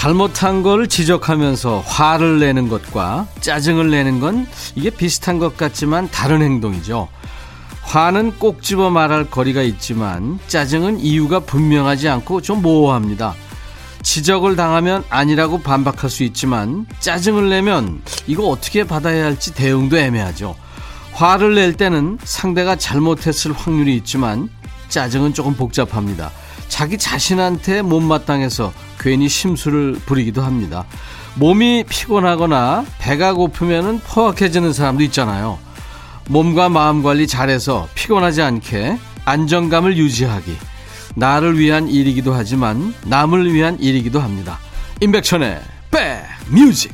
잘못한 걸 지적하면서 화를 내는 것과 짜증을 내는 건 이게 비슷한 것 같지만 다른 행동이죠. 화는 꼭 집어 말할 거리가 있지만 짜증은 이유가 분명하지 않고 좀 모호합니다. 지적을 당하면 아니라고 반박할 수 있지만 짜증을 내면 이거 어떻게 받아야 할지 대응도 애매하죠. 화를 낼 때는 상대가 잘못했을 확률이 있지만 짜증은 조금 복잡합니다. 자기 자신한테 못마땅해서 괜히 심술을 부리기도 합니다. 몸이 피곤하거나 배가 고프면 포악해지는 사람도 있잖아요. 몸과 마음 관리 잘해서 피곤하지 않게 안정감을 유지하기. 나를 위한 일이기도 하지만 남을 위한 일이기도 합니다. 임백천의 백뮤직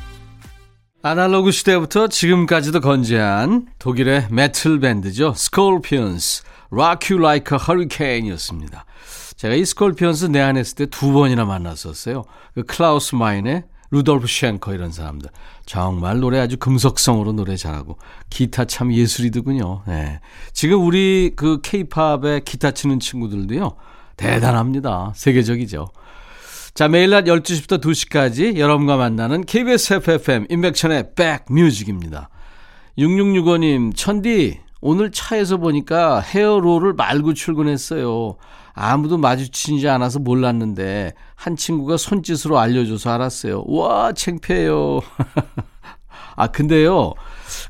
아날로그 시대부터 지금까지도 건재한 독일의 메틀 밴드죠. 스콜피언스 Rock You Like a Hurricane이었습니다. 제가 이 스콜피언스 내한했을 때 두 번이나 만났었어요. 그 클라우스 마이네 루돌프 쉔커 이런 사람들. 정말 노래 아주 금속성으로 노래 잘하고 기타 참 예술이더군요. 네. 지금 우리 그 케이팝의 기타 치는 친구들도요. 대단합니다. 세계적이죠. 자, 매일 낮 12시부터 2시까지 여러분과 만나는 KBS 해피FM 임백천의 백뮤직입니다. 6665님, 천디, 오늘 차에서 보니까 헤어롤을 말고 출근했어요. 아무도 마주치지 않아서 몰랐는데 한 친구가 손짓으로 알려줘서 알았어요. 와 창피해요. 아 근데요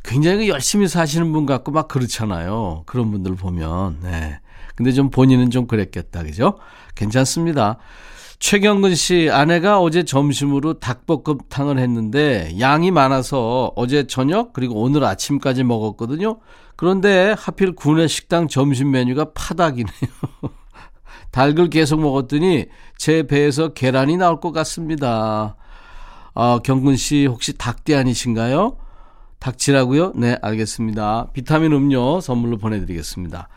굉장히 열심히 사시는 분 같고 막 그렇잖아요. 그런 분들 보면 네. 근데 좀 본인은 좀 그랬겠다 그죠? 괜찮습니다. 최경근 씨 아내가 어제 점심으로 닭볶음탕을 했는데 양이 많아서 어제 저녁 그리고 오늘 아침까지 먹었거든요. 그런데 하필 구내 식당 점심 메뉴가 파닭이네요. 닭을 계속 먹었더니 제 배에서 계란이 나올 것 같습니다. 아, 경근 씨 혹시 닭띠 아니신가요? 닭치라고요? 네, 알겠습니다. 비타민 음료 선물로 보내드리겠습니다.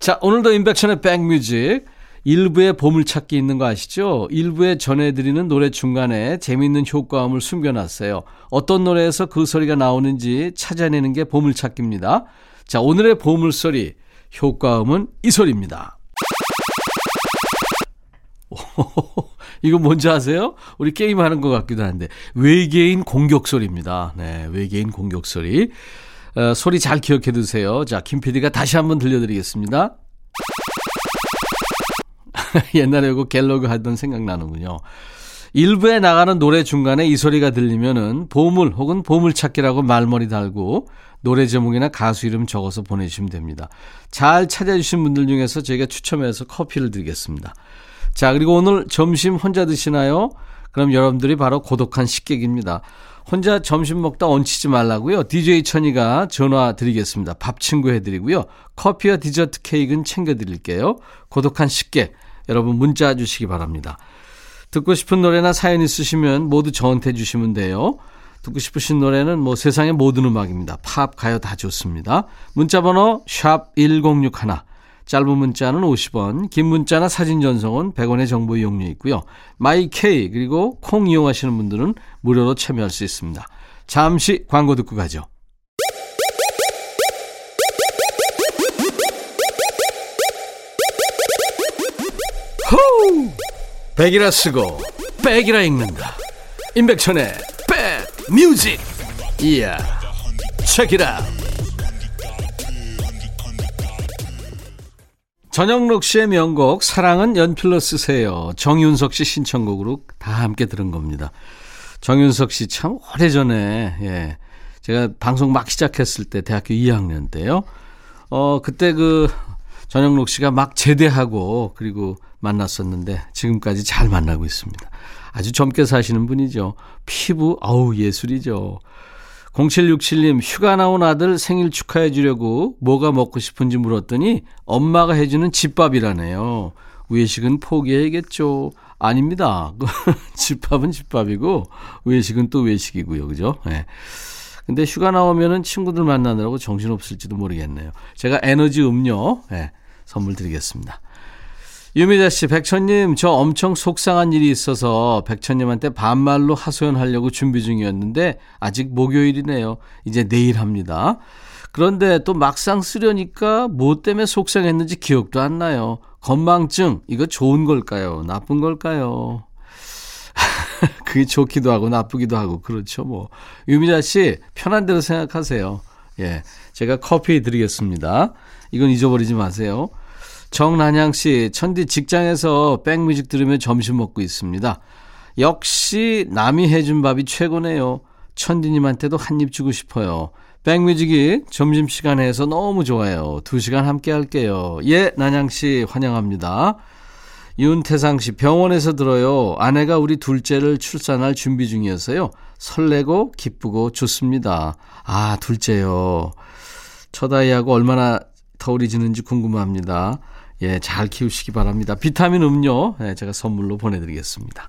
자, 오늘도 인백션의 백뮤직. 일부에 보물찾기 있는 거 아시죠? 일부에 전해드리는 노래 중간에 재미있는 효과음을 숨겨놨어요. 어떤 노래에서 그 소리가 나오는지 찾아내는 게 보물찾기입니다. 자, 오늘의 보물소리, 효과음은 이 소리입니다. 이거 뭔지 아세요? 우리 게임하는 것 같기도 한데 외계인 공격 소리입니다. 네, 외계인 공격 소리. 어, 소리 잘 기억해 두세요. 자, 김 PD가 다시 한번 들려드리겠습니다. 옛날에 이거 갤러그 하던 생각나는군요. 일부에 나가는 노래 중간에 이 소리가 들리면은 보물 혹은 보물찾기라고 말머리 달고 노래 제목이나 가수 이름 적어서 보내주시면 됩니다. 잘 찾아주신 분들 중에서 저희가 추첨해서 커피를 드리겠습니다. 자, 그리고 오늘 점심 혼자 드시나요? 그럼 여러분들이 바로 고독한 식객입니다. 혼자 점심 먹다 얹히지 말라고요. DJ 천이가 전화 드리겠습니다. 밥 친구 해드리고요. 커피와 디저트 케이크는 챙겨드릴게요. 고독한 식객 여러분 문자 주시기 바랍니다. 듣고 싶은 노래나 사연 있으시면 모두 저한테 주시면 돼요. 듣고 싶으신 노래는 뭐 세상의 모든 음악입니다. 팝, 가요 다 좋습니다. 문자 번호 샵 1061. 짧은 문자는 50원, 긴 문자나 사진 전송은 100원의 정보 이용료 있고요. 마이케이 그리고 콩 이용하시는 분들은 무료로 참여할 수 있습니다. 잠시 광고 듣고 가죠. 호우! 백이라 쓰고 백이라 읽는다. 임백천의 백 뮤직. 이야. 체키라. 전영록 씨의 명곡 사랑은 연필로 쓰세요. 정윤석 씨 신청곡으로 다 함께 들은 겁니다. 정윤석 씨 참 오래전에 예. 제가 방송 막 시작했을 때 대학교 2학년 때요. 어 그때 그 전영록 씨가 막 제대하고 그리고 만났었는데 지금까지 잘 만나고 있습니다. 아주 젊게 사시는 분이죠. 피부 어우 예술이죠. 0767님, 휴가 나온 아들 생일 축하해 주려고 뭐가 먹고 싶은지 물었더니 엄마가 해주는 집밥이라네요. 외식은 포기해야겠죠. 아닙니다. 집밥은 집밥이고 외식은 또 외식이고요. 그죠? 네. 근데 휴가 나오면은 친구들 만나느라고 정신없을지도 모르겠네요. 제가 에너지 음료, 네, 선물 드리겠습니다. 유미자 씨, 백천님, 저 엄청 속상한 일이 있어서 백천님한테 반말로 하소연하려고 준비 중이었는데 아직 목요일이네요. 이제 내일 합니다. 그런데 또 막상 쓰려니까 뭐 때문에 속상했는지 기억도 안 나요. 건망증, 이거 좋은 걸까요? 나쁜 걸까요? 그게 좋기도 하고 나쁘기도 하고 그렇죠 뭐 유미자 씨 편한 대로 생각하세요 예 제가 커피 드리겠습니다 이건 잊어버리지 마세요 정난양 씨 천디 직장에서 백뮤직 들으며 점심 먹고 있습니다 역시 남이 해준 밥이 최고네요 천디님한테도 한 입 주고 싶어요 백뮤직이 점심시간에 해서 너무 좋아요. 두 시간 함께 할게요. 예, 난양씨 환영합니다. 윤태상 씨 병원에서 들어요. 아내가 우리 둘째를 출산할 준비 중이어서요. 설레고 기쁘고 좋습니다. 아, 둘째요. 첫 아이하고 얼마나 더우리지는지 궁금합니다. 예, 잘 키우시기 바랍니다. 비타민 음료 예, 제가 선물로 보내드리겠습니다.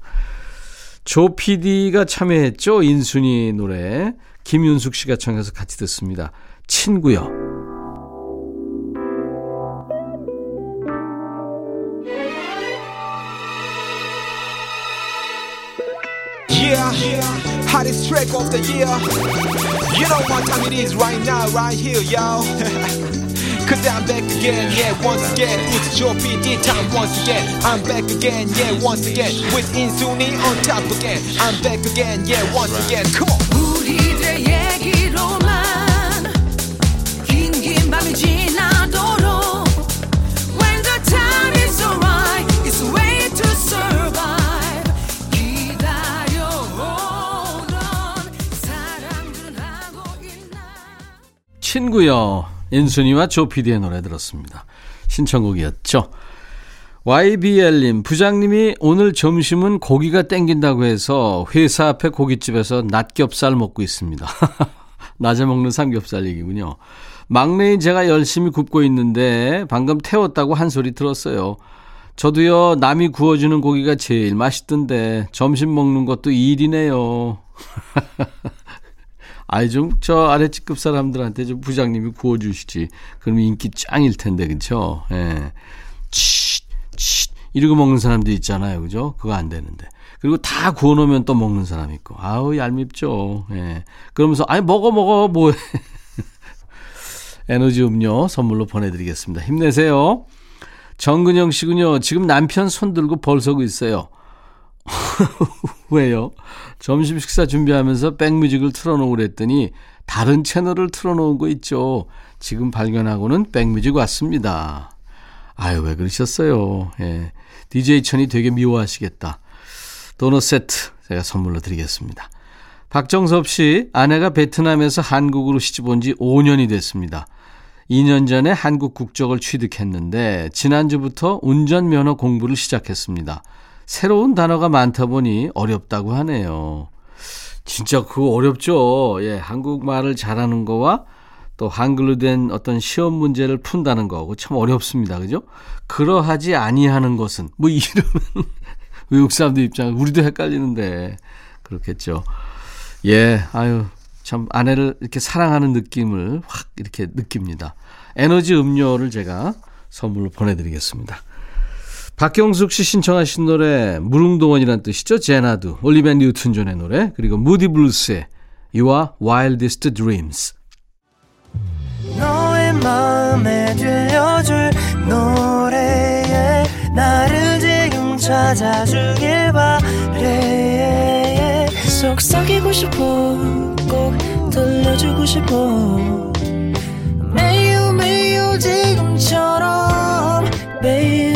조 PD가 참여했죠. 인순이 노래. 김윤숙 씨가 청해서 같이 듣습니다. 친구요. Cause I'm back again, yeah, once again. It's your PD time once again. I'm back again, yeah, once again. With Insuni on top again. I'm back again, yeah, once again. Come on. 우리들 얘기로만 긴긴 밤이 지나도록 When the time is alright, it's a way to survive. 친구여 인순이와 조피디의 노래 들었습니다. 신청곡이었죠. YBL님, 부장님이 오늘 점심은 고기가 땡긴다고 해서 회사 앞에 고깃집에서 낙겹살 먹고 있습니다. 낮에 먹는 삼겹살 얘기군요. 막내인 제가 열심히 굽고 있는데 방금 태웠다고 한 소리 들었어요. 저도요, 남이 구워주는 고기가 제일 맛있던데 점심 먹는 것도 일이네요. 아이 좀 저 아래층급 사람들한테 좀 부장님이 구워주시지. 그러면 인기 짱일 텐데 그쵸? 예. 치, 치 이러고 먹는 사람도 있잖아요, 그죠? 그거 안 되는데. 그리고 다 구워놓으면 또 먹는 사람 있고. 아우 얄밉죠. 예. 그러면서 아니 먹어 먹어 뭐. 에너지 음료 선물로 보내드리겠습니다. 힘내세요. 정근영 씨군요. 지금 남편 손 들고 벌 서고 있어요. 왜요? 점심 식사 준비하면서 백뮤직을 틀어놓으고 그랬더니 다른 채널을 틀어놓은 거 있죠. 지금 발견하고는 백뮤직 왔습니다. 아유, 왜 그러셨어요? 예. DJ 천이 되게 미워하시겠다. 도넛 세트 제가 선물로 드리겠습니다. 박정섭 씨, 아내가 베트남에서 한국으로 시집 온 지 5년이 됐습니다. 2년 전에 한국 국적을 취득했는데, 지난주부터 운전면허 공부를 시작했습니다. 새로운 단어가 많다 보니 어렵다고 하네요. 진짜 그거 어렵죠. 예, 한국말을 잘하는 거와 또 한글로 된 어떤 시험 문제를 푼다는 거하고 참 어렵습니다. 그죠? 그러하지 아니하는 것은 뭐 이러면 외국 사람들 입장 우리도 헷갈리는데 그렇겠죠. 예, 아유 참 아내를 이렇게 사랑하는 느낌을 확 이렇게 느낍니다. 에너지 음료를 제가 선물로 보내드리겠습니다. 박경숙 씨 신청하신 노래 무릉도원이란 뜻이죠. Xanadu, 올리비아 뉴튼 존의 노래 그리고 무디 블루스의 Your Wildest Dreams. 너의 마음에 들려줄 노래에 나를 지금 찾아주길 바래. 속삭이고 싶어 꼭 들려주고 싶어. 매우 매우 지금처럼 baby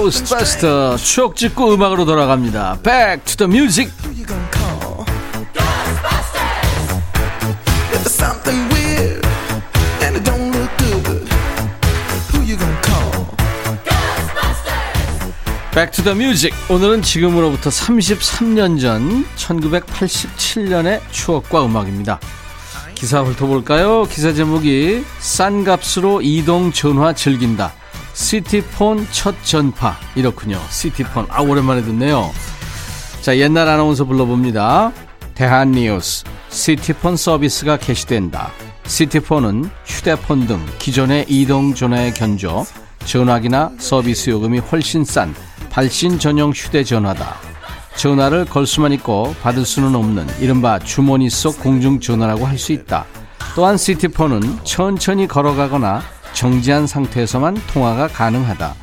고스트바스터 추억 짓고 음악으로 돌아갑니다. Back to the music. Back to the Music 오늘은 지금으로부터 33년 전 1987년의 추억과 음악입니다. 기사 훑어볼까요? 기사 제목이 싼 값으로 이동 전화 즐긴다. 시티폰 첫 전파 이렇군요. 시티폰 아 오랜만에 듣네요. 자 옛날 아나운서 불러봅니다. 대한뉴스 시티폰 서비스가 개시된다. 시티폰은 휴대폰 등 기존의 이동 전화에 견줘 전화기나 서비스 요금이 훨씬 싼 발신 전용 휴대전화다. 전화를 걸 수만 있고 받을 수는 없는 이른바 주머니 속 공중전화라고 할 수 있다. 또한 시티폰은 천천히 걸어가거나 정지한 상태에서만 통화가 가능하다.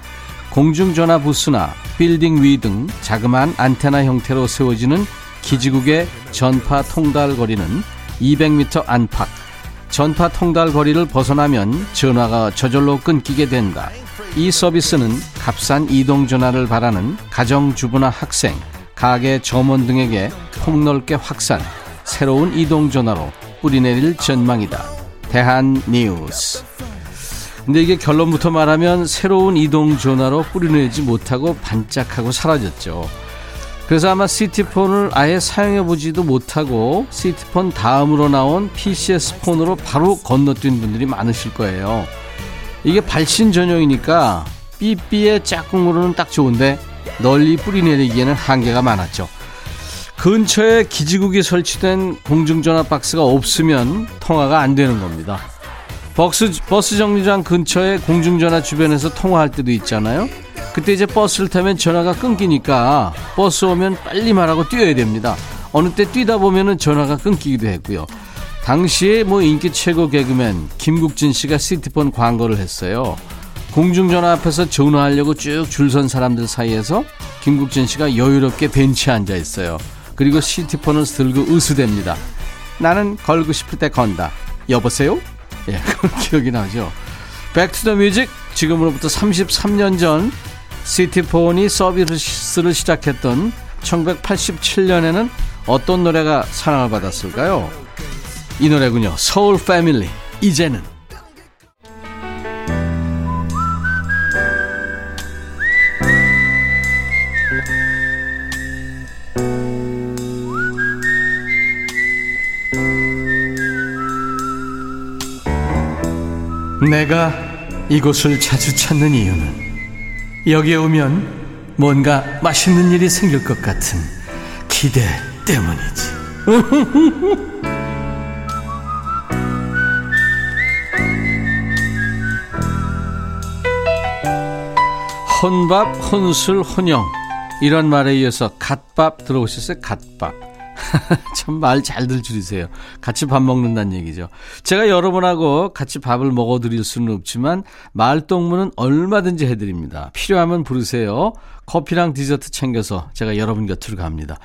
공중전화 부스나 빌딩 위 등 자그마한 안테나 형태로 세워지는 기지국의 전파 통달 거리는 200m 안팎. 전파 통달 거리를 벗어나면 전화가 저절로 끊기게 된다. 이 서비스는 값싼 이동 전화를 바라는 가정주부나 학생, 가게 점원 등에게 폭넓게 확산, 새로운 이동 전화로 뿌리내릴 전망이다. 대한 뉴스. 근데 이게 결론부터 말하면 새로운 이동 전화로 뿌리내지 못하고 반짝하고 사라졌죠. 그래서 아마 시티폰을 아예 사용해보지도 못하고 시티폰 다음으로 나온 PCS 폰으로 바로 건너뛴 분들이 많으실 거예요. 이게 발신 전용이니까 삐삐의 짝꿍으로는 딱 좋은데 널리 뿌리내리기에는 한계가 많았죠. 근처에 기지국이 설치된 공중전화 박스가 없으면 통화가 안 되는 겁니다. 버스, 버스 정류장 근처에 공중전화 주변에서 통화할 때도 있잖아요. 그때 이제 버스를 타면 전화가 끊기니까 버스 오면 빨리 말하고 뛰어야 됩니다. 어느 때 뛰다 보면은 전화가 끊기기도 했고요. 당시에 뭐 인기 최고 개그맨 김국진 씨가 시티폰 광고를 했어요. 공중전화 앞에서 전화하려고 쭉 줄 선 사람들 사이에서 김국진 씨가 여유롭게 벤치에 앉아 있어요. 그리고 시티폰을 들고 으스댑니다. 나는 걸고 싶을 때 건다. 여보세요? 예, 그런 기억이 나죠. Back to the Music 지금으로부터 33년 전 시티폰이 서비스를 시작했던 1987년에는 어떤 노래가 사랑을 받았을까요? 이 노래군요. 서울 패밀리. 이제는. 내가 이곳을 자주 찾는 이유는 여기에 오면 뭔가 맛있는 일이 생길 것 같은 기대 때문이지. 혼밥, 혼술, 혼영 이런 말에 이어서 갓밥 들어오셨어요? 갓밥. 참 말 잘들 줄이세요. 같이 밥 먹는다는 얘기죠. 제가 여러분하고 같이 밥을 먹어드릴 수는 없지만 말동무는 얼마든지 해드립니다. 필요하면 부르세요. 커피랑 디저트 챙겨서 제가 여러분 곁으로 갑니다.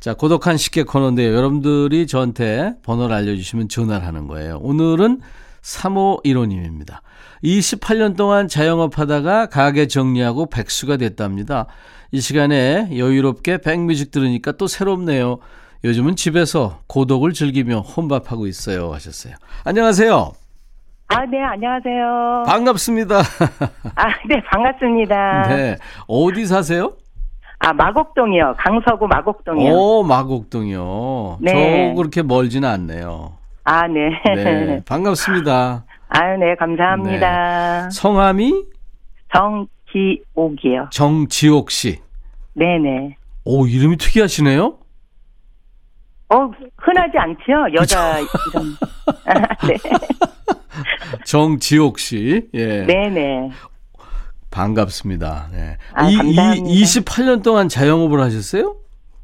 자, 고독한 식객 코너인데요. 여러분들이 저한테 번호를 알려주시면 전화를 하는 거예요. 오늘은 3호1호님입니다. 28년 동안 자영업 하다가 가게 정리하고 백수가 됐답니다. 이 시간에 여유롭게 백뮤직 들으니까 또 새롭네요. 요즘은 집에서 고독을 즐기며 혼밥하고 있어요. 하셨어요. 안녕하세요. 아, 네, 안녕하세요. 반갑습니다. 아, 네, 반갑습니다. 네. 어디 사세요? 아, 마곡동이요. 강서구 마곡동이요. 오, 마곡동이요. 네. 저 그렇게 멀지는 않네요. 아, 네. 네. 반갑습니다. 아유, 네, 감사합니다. 네. 성함이? 정기옥이요. 정지옥 씨. 네 네. 오, 이름이 특이하시네요? 어, 흔하지 않죠? 여자 이름. 네. 정지옥 씨. 예. 네네. 반갑습니다. 네. 아, 이, 감사합니다. 이 28년 동안 자영업을 하셨어요?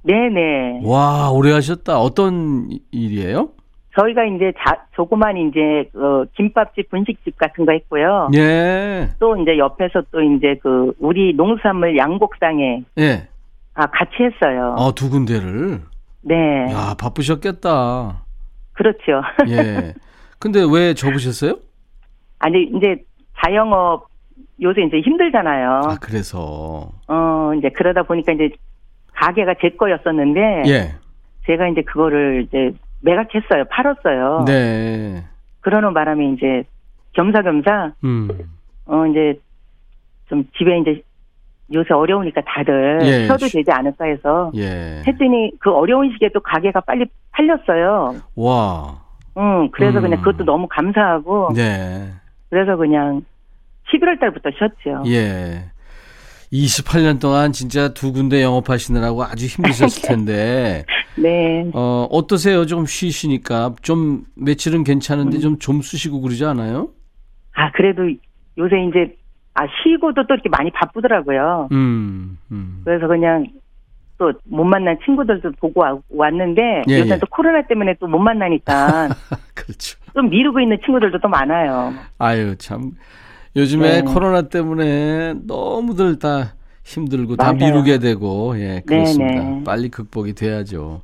네네. 와, 오래 하셨다. 어떤 일이에요? 저희가 이제 자, 조그만 이제 그 김밥집 분식집 같은 거 했고요. 예. 또 이제 옆에서 또 이제 그 우리 농수산물 양곡상에 예. 아 같이 했어요. 아, 두 군데를. 네. 야, 바쁘셨겠다. 그렇죠. 예. 근데 왜 접으셨어요? 아니 이제 자영업 요새 이제 힘들잖아요. 아, 그래서. 어, 이제 그러다 보니까 이제 가게가 제 거였었는데 예. 제가 이제 그거를 이제 매각했어요. 팔았어요. 네. 그러는 바람에 이제 겸사겸사 음. 어 이제 좀 집에 이제 요새 어려우니까 다들 예, 쉬어도 쉬- 되지 않을까 해서 예. 했더니 그 어려운 시기에 또 가게가 빨리 팔렸어요. 와. 응, 그래서 음. 그냥 그것도 너무 감사하고 네. 그래서 그냥 11월 달부터 쉬었죠. 예. 28년 동안 진짜 두 군데 영업하시느라고 아주 힘드셨을 텐데, 네. 어, 어떠세요? 좀 쉬시니까. 좀 며칠은 음. 괜찮은데 좀좀 쓰시고 그러지 않아요? 아, 그래도 요새 이제 아 쉬고도 또 이렇게 많이 바쁘더라고요. 음, 음. 그래서 그냥 또 못 만난 친구들도 보고 와- 왔는데 예, 요새 예. 또 코로나 때문에 또 못 만나니까 그렇죠. 좀 미루고 있는 친구들도 또 많아요. 아유, 참. 요즘에 네. 코로나 때문에 너무들 다 힘들고 다 맞아요. 미루게 되고, 예, 그렇습니다. 네. 빨리 극복이 돼야죠.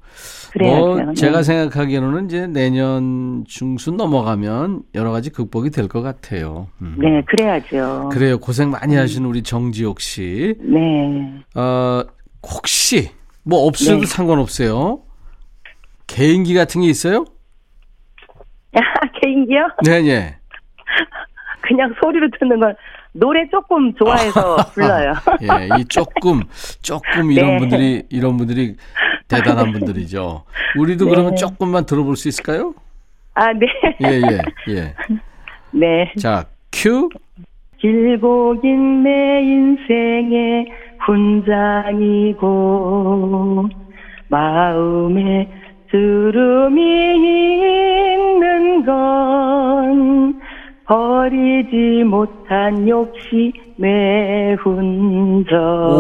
그래야죠. 뭐, 제가 네. 생각하기에는 이제 내년 중순 넘어가면 여러 가지 극복이 될 것 같아요. 음. 네, 그래야죠. 그래요. 고생 많이 하신 우리 정지옥 씨. 네. 어, 혹시 뭐 없어도 네. 상관없어요. 개인기 같은 게 있어요? 개인기요? 네, 네. 그냥 소리로 듣는 건 노래 조금 좋아해서 불러요. 예, 이 조금 조금 이런 네. 분들이 이런 분들이 대단한 분들이죠. 우리도 네. 그러면 조금만 들어볼 수 있을까요? 아, 네. 예, 예, 예. 네. 자, 큐. 길고 긴 내 인생의 훈장이고 마음에 주름이 있는 건 버리지 못한 욕심의.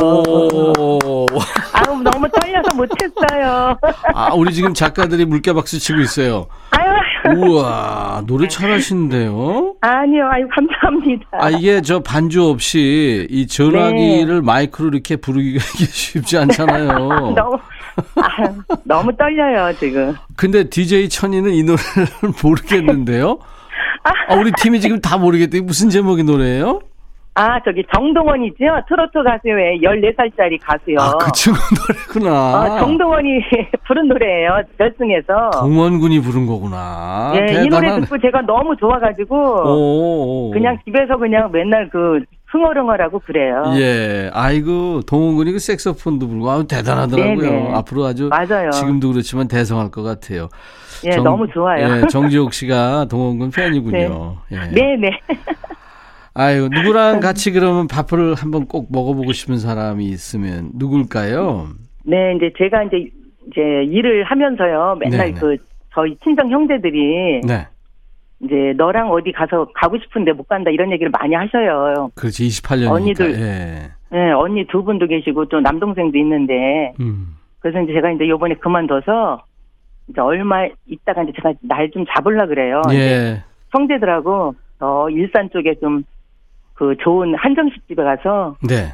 오. 아우 너무 떨려서 못했어요. 아, 우리 지금 작가들이 물개 박수 치고 있어요. 아유 우와, 노래 잘하시는데요? 아니요 아유 감사합니다. 아, 이게 저 반주 없이 이 전화기를 마이크로 이렇게 부르기가 쉽지 않잖아요. 너무 아유, 너무 떨려요 지금. 근데 DJ 천이는 이 노래를 모르겠는데요? 아, 우리 팀이 지금 다 모르겠대. 무슨 제목의 노래예요? 아, 저기 정동원이죠? 트로트 가수의 14살짜리 가수요. 아, 그 친구 노래구나. 어, 정동원이 부른 노래예요. 결승에서. 동원군이 부른 거구나. 예, 이 노래 대단하네. 듣고 제가 너무 좋아가지고 오, 오. 그냥 집에서 그냥 맨날 그 흥얼흥얼하고 그래요. 예, 아이고 동원군이 그 색소폰도 불고 아주 대단하더라고요. 네네. 앞으로 아주 맞아요. 지금도 그렇지만 대성할 것 같아요. 예, 너무 좋아요. 예, 정지옥 씨가 동원군 팬이군요. 예. 네, 네. 아유, 누구랑 같이 그러면 밥을 한번 꼭 먹어보고 싶은 사람이 있으면 누굴까요? 네, 이제 제가 이제 이제 일을 하면서요. 맨날 네네. 그 저희 친정 형제들이 네. 이제 너랑 어디 가서 가고 싶은데 못 간다 이런 얘기를 많이 하셔요. 그렇지, 28년이니까. 언니들. 예. 네, 언니 두 분도 계시고 또 남동생도 있는데 음. 그래서 이제 제가 이제 요번에 그만둬서 이제 얼마 있다가 이제 제가 날 좀 잡으려 그래요. 예. 형제들하고 어 일산 쪽에 좀 그 좋은 한정식 집에 가서 네.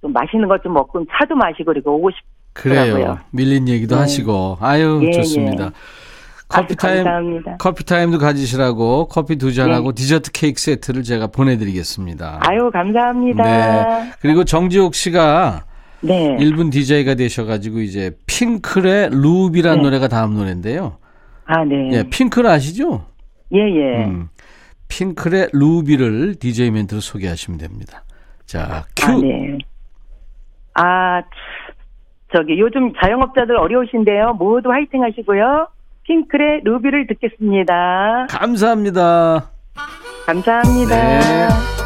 좀 맛있는 것 좀 먹고 차도 마시고 그리고 오고 싶. 그래요. 밀린 얘기도 네. 하시고. 아유, 예, 좋습니다. 예. 커피 아주 타임, 감사합니다. 커피 타임도 가지시라고 커피 두 잔하고 디저트 케이크 세트를 제가 보내드리겠습니다. 네. 아유 감사합니다. 네. 그리고 정지옥 씨가 네. 1분 DJ가 되셔가지고 이제 핑클의 루비란 네. 노래가 다음 노래인데요. 아 네. 예, 핑클 아시죠? 예 예. 음, 핑클의 루비를 DJ 멘트로 소개하시면 됩니다. 자, 큐. 아 네. 아 저기 요즘 자영업자들 어려우신데요. 모두 화이팅 하시고요. 핑클의 루비를 듣겠습니다. 감사합니다. 감사합니다. 네.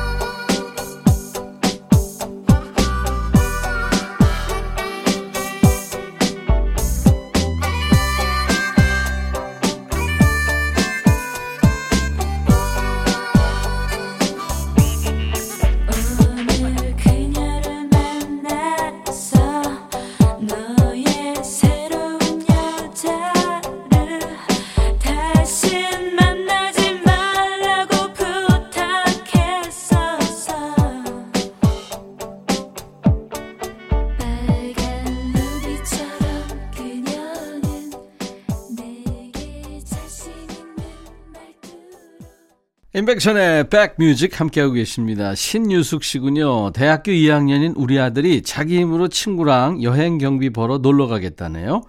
인백션의 백뮤직 함께하고 계십니다. 신유숙 씨군요. 대학교 2학년인 우리 아들이 자기 힘으로 친구랑 여행 경비 벌어 놀러 가겠다네요.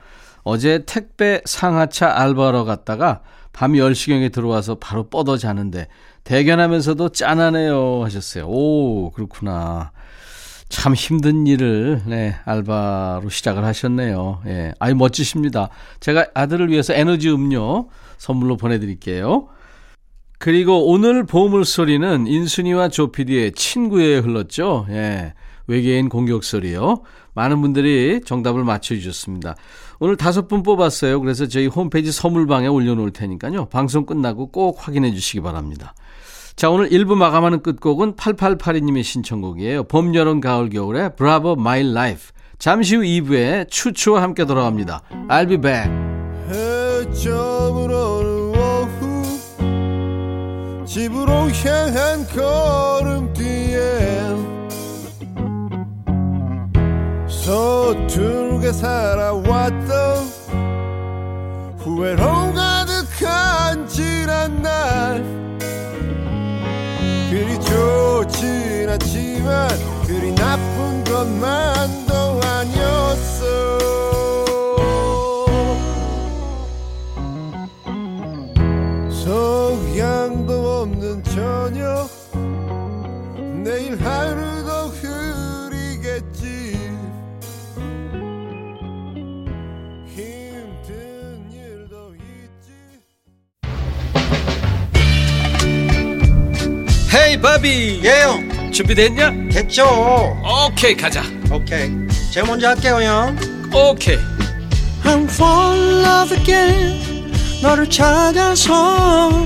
어제 택배 상하차 알바하러 갔다가 밤 10시경에 들어와서 바로 뻗어 자는데 대견하면서도 짠하네요 하셨어요. 오 그렇구나. 참 힘든 일을 네, 알바로 시작을 하셨네요. 예. 아유 멋지십니다. 제가 아들을 위해서 에너지 음료 선물로 보내 드릴게요. 그리고 오늘 보물 소리는 인순이와 조피디의 친구여 흘렀죠. 예. 외계인 공격 소리요. 많은 분들이 정답을 맞춰주셨습니다. 오늘 다섯 분 뽑았어요. 그래서 저희 홈페이지 선물방에 올려놓을 테니까요. 방송 끝나고 꼭 확인해 주시기 바랍니다. 자, 오늘 1부 마감하는 끝곡은 8882님의 신청곡이에요. 봄, 여름, 가을, 겨울의 Bravo My Life. 잠시 후 2부에 추추와 함께 돌아갑니다. I'll be back. 해점으로는 오후 집으로 향한 걸음뒤에 서툴게 살아왔던 후회로 가득한 지난 날. 그리 좋진 않지만 그리 나쁜 것만도 아니었어 없는 저녁. 내일 하루도 흐리겠지. 힘든 일도 있지. 헤이 바비. 예영. 준비됐냐? 됐죠. 오케이 가자. 오케이. 제가 먼저 할게요 형. 오케이. I'm fall in love again. 너를 찾아서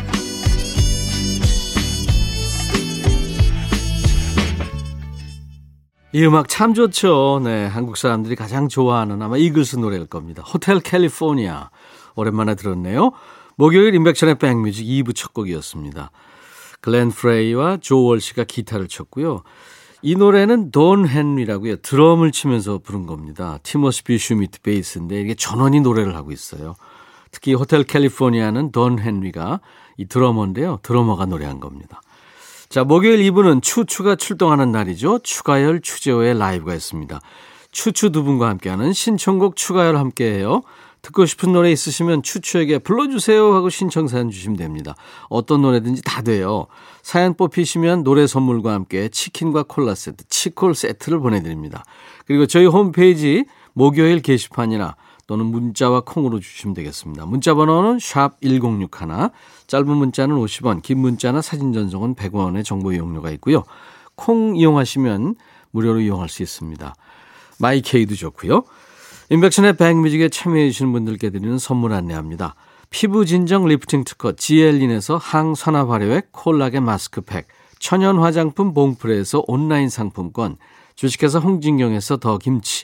이 음악 참 좋죠. 네, 한국 사람들이 가장 좋아하는 아마 이글스 노래일 겁니다. Hotel California. 오랜만에 들었네요. 목요일 임백천의 백뮤직 2부 첫 곡이었습니다. 글렌 프레이와 조 월시가 기타를 쳤고요. 이 노래는 돈 헨리라고요. 드럼을 치면서 부른 겁니다. 티모시 비 슈미트 베이스인데 이게 전원이 노래를 하고 있어요. 특히 Hotel California는 돈 헨리가 이 드러머인데요. 드러머가 노래한 겁니다. 자, 목요일 2부는 추추가 출동하는 날이죠. 추가열, 추재호의 라이브가 있습니다. 추추 두 분과 함께하는 신청곡 추가열 함께해요. 듣고 싶은 노래 있으시면 추추에게 불러주세요 하고 신청 사연 주시면 됩니다. 어떤 노래든지 다 돼요. 사연 뽑히시면 노래 선물과 함께 치킨과 콜라 세트, 치콜 세트를 보내드립니다. 그리고 저희 홈페이지 목요일 게시판이나 또는 문자와 콩으로 주시면 되겠습니다. 문자 번호는 샵 1061, 짧은 문자는 50원, 긴 문자나 사진 전송은 100원의 정보 이용료가 있고요. 콩 이용하시면 무료로 이용할 수 있습니다. 마이케이도 좋고요. 임백천의 백뮤직에 참여해 주시는 분들께 드리는 선물 안내합니다. 피부 진정 리프팅 특허 지엘린에서 항산화 발효액 콜라겐 마스크팩, 천연 화장품 봉프레에서 온라인 상품권, 주식회사 홍진경에서 더 김치,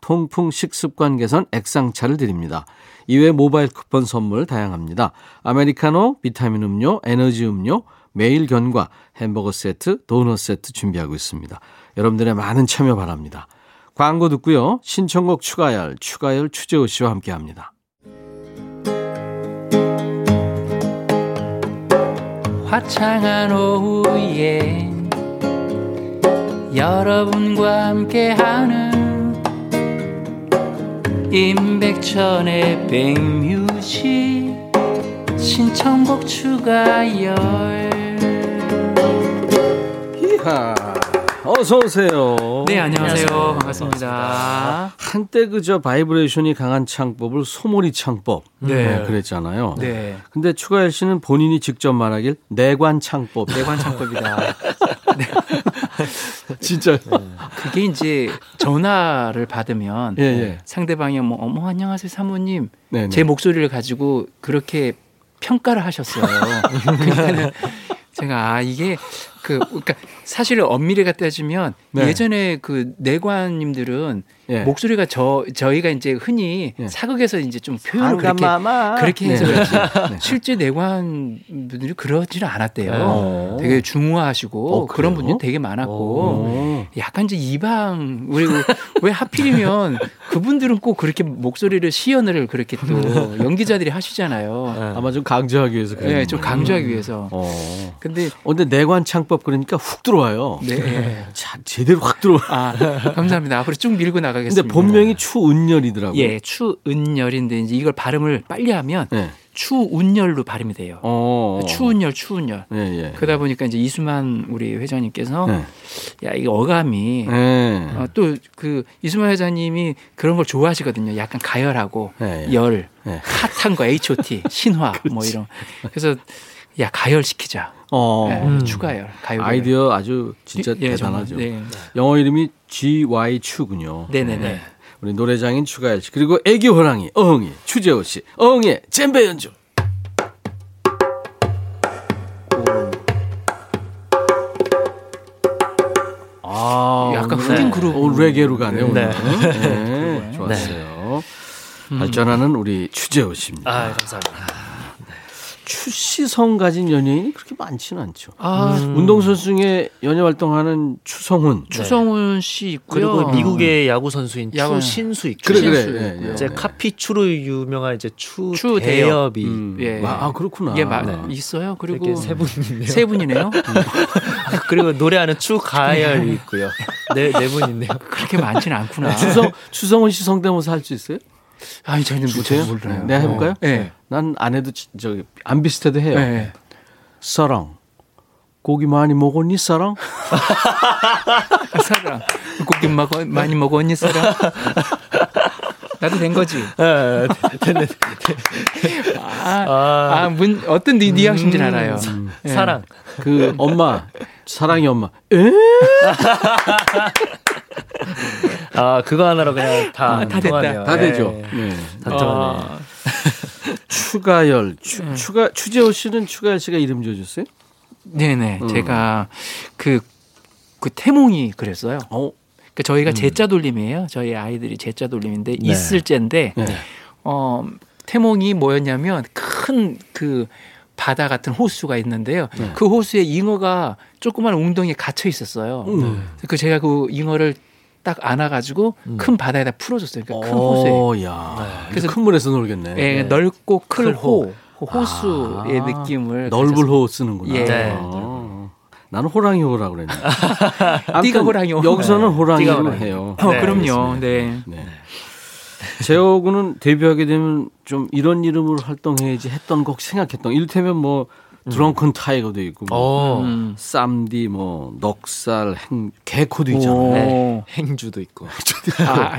통풍 식습관 개선 액상차를 드립니다. 이외 모바일 쿠폰 선물 다양합니다. 아메리카노, 비타민 음료, 에너지 음료, 매일 견과, 햄버거 세트, 도넛 세트 준비하고 있습니다. 여러분들의 많은 참여 바랍니다. 광고 듣고요. 신청곡 추가열, 추가열 추재호 씨와 함께 합니다. 화창한 오후에 여러분과 함께하는 임백천의 백뮤직 신청곡 추가열 이하, 어서 오세요. 네, 안녕하세요. 반갑습니다. 한때 그저 바이브레이션이 강한 창법을 소몰이 창법 네. 네, 그랬잖아요. 네. 근데 추가열 씨는 본인이 직접 말하길 내관 창법. 내관 창법이다. 진짜. 그게 이제 전화를 받으면 예, 예. 상대방이 뭐 어머 안녕하세요 사모님 네, 네. 제 목소리를 가지고 그렇게 평가를 하셨어요. 그러니까는 제가 아 이게 그 그러니까 사실 엄밀히가 따지면 네. 예전에 그 내관님들은 예. 목소리가 저 저희가 이제 흔히 예. 사극에서 이제 좀 표현을 그렇게 안감마마. 그렇게 해서 네. 그렇지 네. 실제 내관 분들이 그러지는 않았대요. 어. 되게 중후하시고 어, 그런? 분들이 되게 많았고 오. 약간 이제 이방 그리고 왜 하필이면 그분들은 꼭 그렇게 목소리를 시연을 그렇게 또 연기자들이 하시잖아요. 아마 좀 강조하기 위해서. 네, 좀 강조하기 위해서. 어. 근데 어, 근데 내관 창법 그러니까 훅 들어와요. 네. 자, 제대로 확 들어와. 아, 감사합니다. 앞으로 쭉 밀고 근데 나가겠습니다. 본명이 추은열이더라고요. 예, 추은열인데 이제 이걸 발음을 빨리 하면 네. 추운열로 발음이 돼요. 어. 추운열, 추운열. 예, 예. 그러다 보니까 이제 이수만 우리 회장님께서 네. 야, 이게 어감이 네. 어, 또그 이수만 회장님이 그런 걸 좋아하시거든요. 약간 가열하고 네, 예. 열, 네. 핫한 거 H.O.T, 신화 뭐 이런. 그래서 야 가열 시키자. 어. 네, 추가열, 가열. 아이디어 아주 진짜 예, 대단하죠. 정말, 네. 영어 이름이 GY 추군요. 네네 네. 우리 노래장인 추가열 씨 그리고 애기 호랑이 어흥이 추재호 씨 어흥의 잼베 연주. 아, 약간 오늘 흑인 그룹. 오늘 레게로 가네 오늘. 네. 네, 좋았어요. 발전하는 우리 추재호 씨입니다. 아, 감사합니다. 추시성 가진 연예인이 그렇게 많지는 않죠. 아 운동선수 중에 연예 활동하는 추성훈. 추성훈 씨 있고요. 그리고 미국의 야구 선수인 야구. 추신수 있고 그래 그래. 추신수 예, 예. 이제 카피추로 유명한 이제 추, 추 대엽이 음. 예. 아 그렇구나. 이게 마, 네. 있어요. 그리고 세 분이네요. 세 분이네요. 그리고 노래하는 추가열이 있고요. 네, 네 분인데요. 그렇게 많지는 않구나. 추성 추성훈 씨 성대모사 할 수 있어요? 아니 저희는 뭐 주세요? 몰라요. 내가 해볼까요? 네. 난 안 해도 지- 저기 안 비슷해도 해요. 네. 사랑. 고기 많이 먹었니 사랑? 사랑 고기 먹어 많이 먹었니 사랑? 나도 된 거지. 네, 됐네. 아, 아, 문, 어떤 니, 뉘앙스인지는 알아요. 예. 사랑. 그 엄마 사랑이 엄마. 에? 아, 그거 하나로 그냥 다, 아, 다 됐다. 통하네요. 다 네. 되죠. 네. 다 통하네. 아, 추가열, 추, 추가 추재호 씨는 추가열 씨가 이름 지어줬어요? 네네. 음. 제가 그, 그 태몽이 그랬어요. 어, 그 저희가 제자 돌림이에요. 저희 아이들이 제자 돌림인데 네. 있을 째인데 네. 어 태몽이 뭐였냐면 큰 그 바다 같은 호수가 있는데요. 네. 그 호수에 잉어가 조그만 웅덩이에 갇혀 있었어요. 음. 그 제가 그 잉어를 딱 안아가지고 큰 바다에다 풀어줬어요. 그러니까 큰 호수에. 어, 야. 그래서 그래서 큰 물에서 놀겠네. 예, 넓고 클클 호, 호수의 아, 느낌을 넓을. 호 쓰는구나. 예. 네. 어. 나는 호랑이 호라 그랬네. 띠가 호랑이 호. 여기서는 네. 호랑이로 호랑이. 해요. 어, 네, 그럼요. 네. 네. 재호 군은 데뷔하게 되면 좀 이런 이름으로 활동해야지 했던 곡 생각했던. 이를테면 뭐 드렁큰 타이거도 있고 뭐 어, 음. 쌈디 뭐 넉살 행 개코도 있잖아요. 오. 행주도 있고. 아,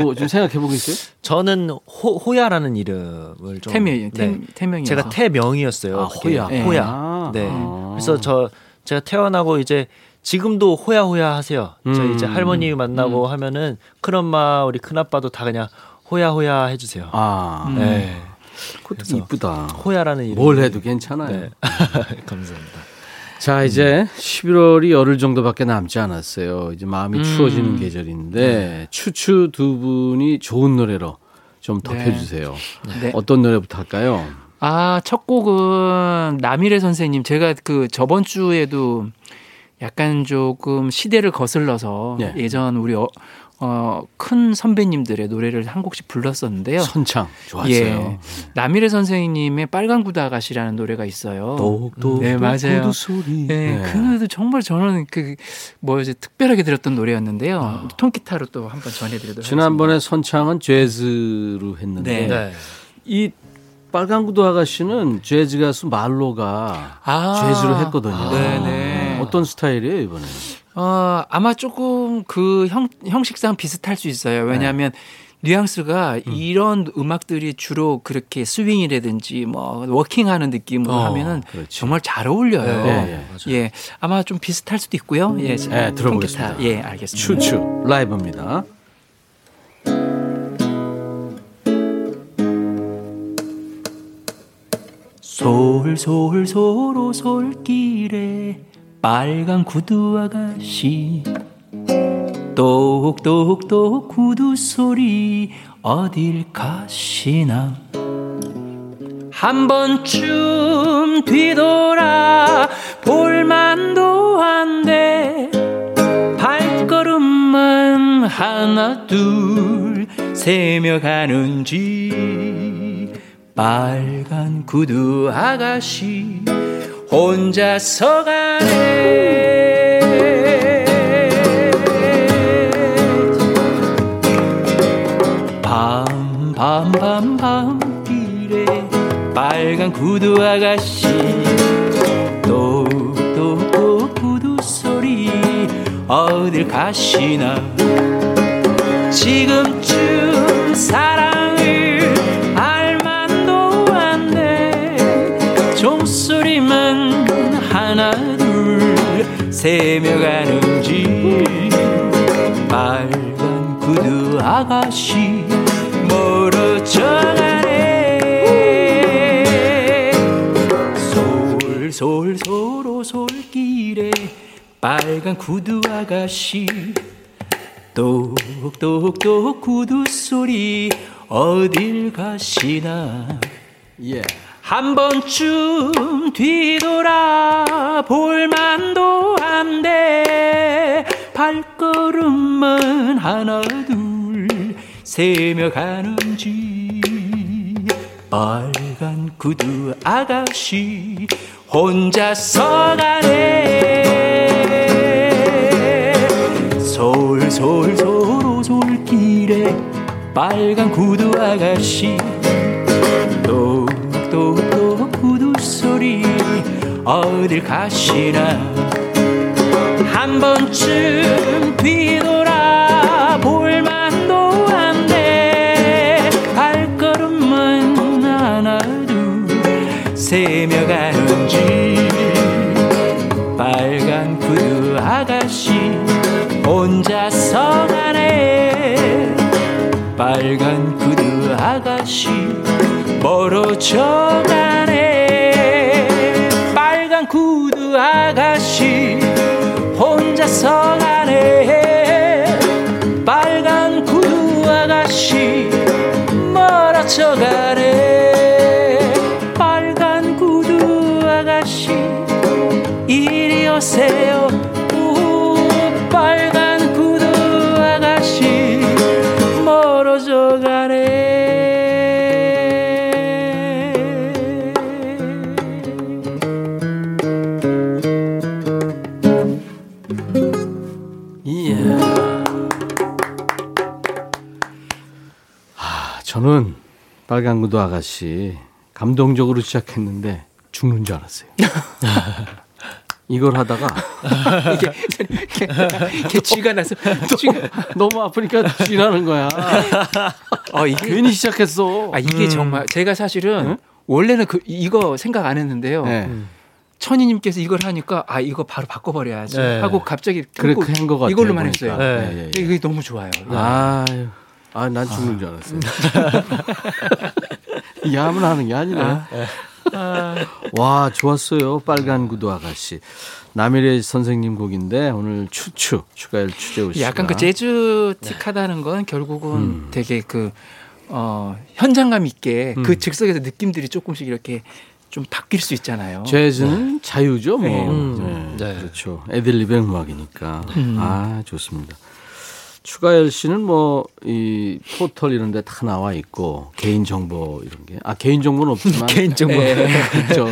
뭐 좀 생각해 보겠어요? 저는 호, 호야라는 이름을 좀. 태명이요. 네. 태, 태명이요. 제가 태명이었어요. 아. 호야. 네. 호야. 아. 네. 아. 그래서 저 제가 태어나고 이제 지금도 호야호야 하세요. 음. 저희 이제 할머니 만나고 하면은 큰엄마 우리 큰아빠도 다 그냥 호야호야 해주세요. 아, 음. 네. 그것도 이쁘다. 호야라는 이름. 뭘 해도 괜찮아요. 네. 감사합니다. 자, 이제 11월이 열흘 정도밖에 남지 않았어요. 이제 마음이 음. 추워지는 계절인데 추추 두 분이 좋은 노래로 좀 덮여주세요. 네. 어떤 노래부터 할까요? 아, 첫 곡은 남일의 선생님. 제가 그 저번 주에도 약간 조금 시대를 거슬러서 네. 예전 우리 어, 어, 큰 선배님들의 노래를 한 곡씩 불렀었는데요. 선창 좋았어요. 예. 남일의 선생님의 빨간 구두 아가씨라는 노래가 있어요. 똑똑 네, 맞아요. 구두 소리. 네, 그 노래도 정말 저는 그 뭐지 특별하게 들었던 노래였는데요. 통기타로 또 한번 전해드리도록 지난번에 선창은 재즈로 했는데 네. 네. 이 빨간 구두 아가씨는 재즈 가수 말로가 아, 재즈로 했거든요. 네네. 어떤 스타일이에요 이번에? 어, 아마 조금 그 형, 형식상 비슷할 수 있어요. 왜냐하면 뉘앙스가 이런 음악들이 주로 그렇게 스윙이라든지 뭐 워킹하는 느낌으로 어, 하면은 그렇지. 정말 잘 어울려요. 네, 예, 예, 아마 좀 비슷할 수도 있고요. 예, 네, 들어보겠습니다. 통기타. 예, 알겠습니다. 추추 라이브입니다. 솔솔솔 솔길에 빨간 구두 아가씨 똑똑똑 구두 소리 어딜 가시나. 한 번쯤 뒤돌아 볼만도 한데 발걸음만 하나 둘 세며 가는지 빨간 구두 아가씨 혼자서 가네. 밤밤밤밤 길에 빨간 구두 아가씨 똑똑똑 구두 소리 어딜 가시나. 지금쯤 사랑 세며 가는지 빨간 구두 아가씨 멀어져 가네 솔솔솔 솔길에 빨간 구두 아가씨 똑똑똑 구두 소리 어딜 가시나 예. 한 번쯤 뒤돌아 볼 만도 한데 발걸음만 하나 둘 세며 가는지 빨간 구두 아가씨 혼자서 가네. 솔솔솔 솔길에 빨간 구두 아가씨 어딜 가시나. 한 번쯤 뒤돌아 볼만도 한데 발걸음만 하나 둘 세며 가는지 빨간 구두 아가씨 혼자서 가네. 빨간 구두 아가씨 멀어져 가네 빨간 구두 아가씨 감동적으로 시작했는데 죽는 줄 알았어요. 이걸 하다가 이렇게 쥐가 나서 쥐가 너무 아프니까 쥐라는 거야. 어 이게 괜히 시작했어. 아 이게 정말 제가 사실은 원래는 그 이거 생각 안 했는데요. 네. 천희님께서 이걸 하니까 아 이거 바로 바꿔버려야지 네. 하고 갑자기 그렇게 끊고 한것 같아요. 이걸로만 보니까. 했어요. 네. 예, 예, 예. 이게 너무 좋아요. 아유, 아, 난 죽는 줄 알았어요. 야문 하는 게 아니네. 와, 좋았어요. 빨간 구두 아가씨. 남일의 선생님 곡인데 오늘 추추 추가열 추재우 씨. 약간 그 재즈 틱하다는 건 결국은 되게 그 어, 현장감 있게 음. 그 즉석에서 느낌들이 조금씩 이렇게 좀 바뀔 수 있잖아요. 재즈는 자유죠, 뭐. 네. 음. 네, 네. 그렇죠. 애들립의 음악이니까. 음. 아, 좋습니다. 추가열 씨는 뭐 이 포털 이런 데 다 나와 있고 개인 정보 이런 게 아 개인 정보는 없지만 개인 정보. 그렇죠.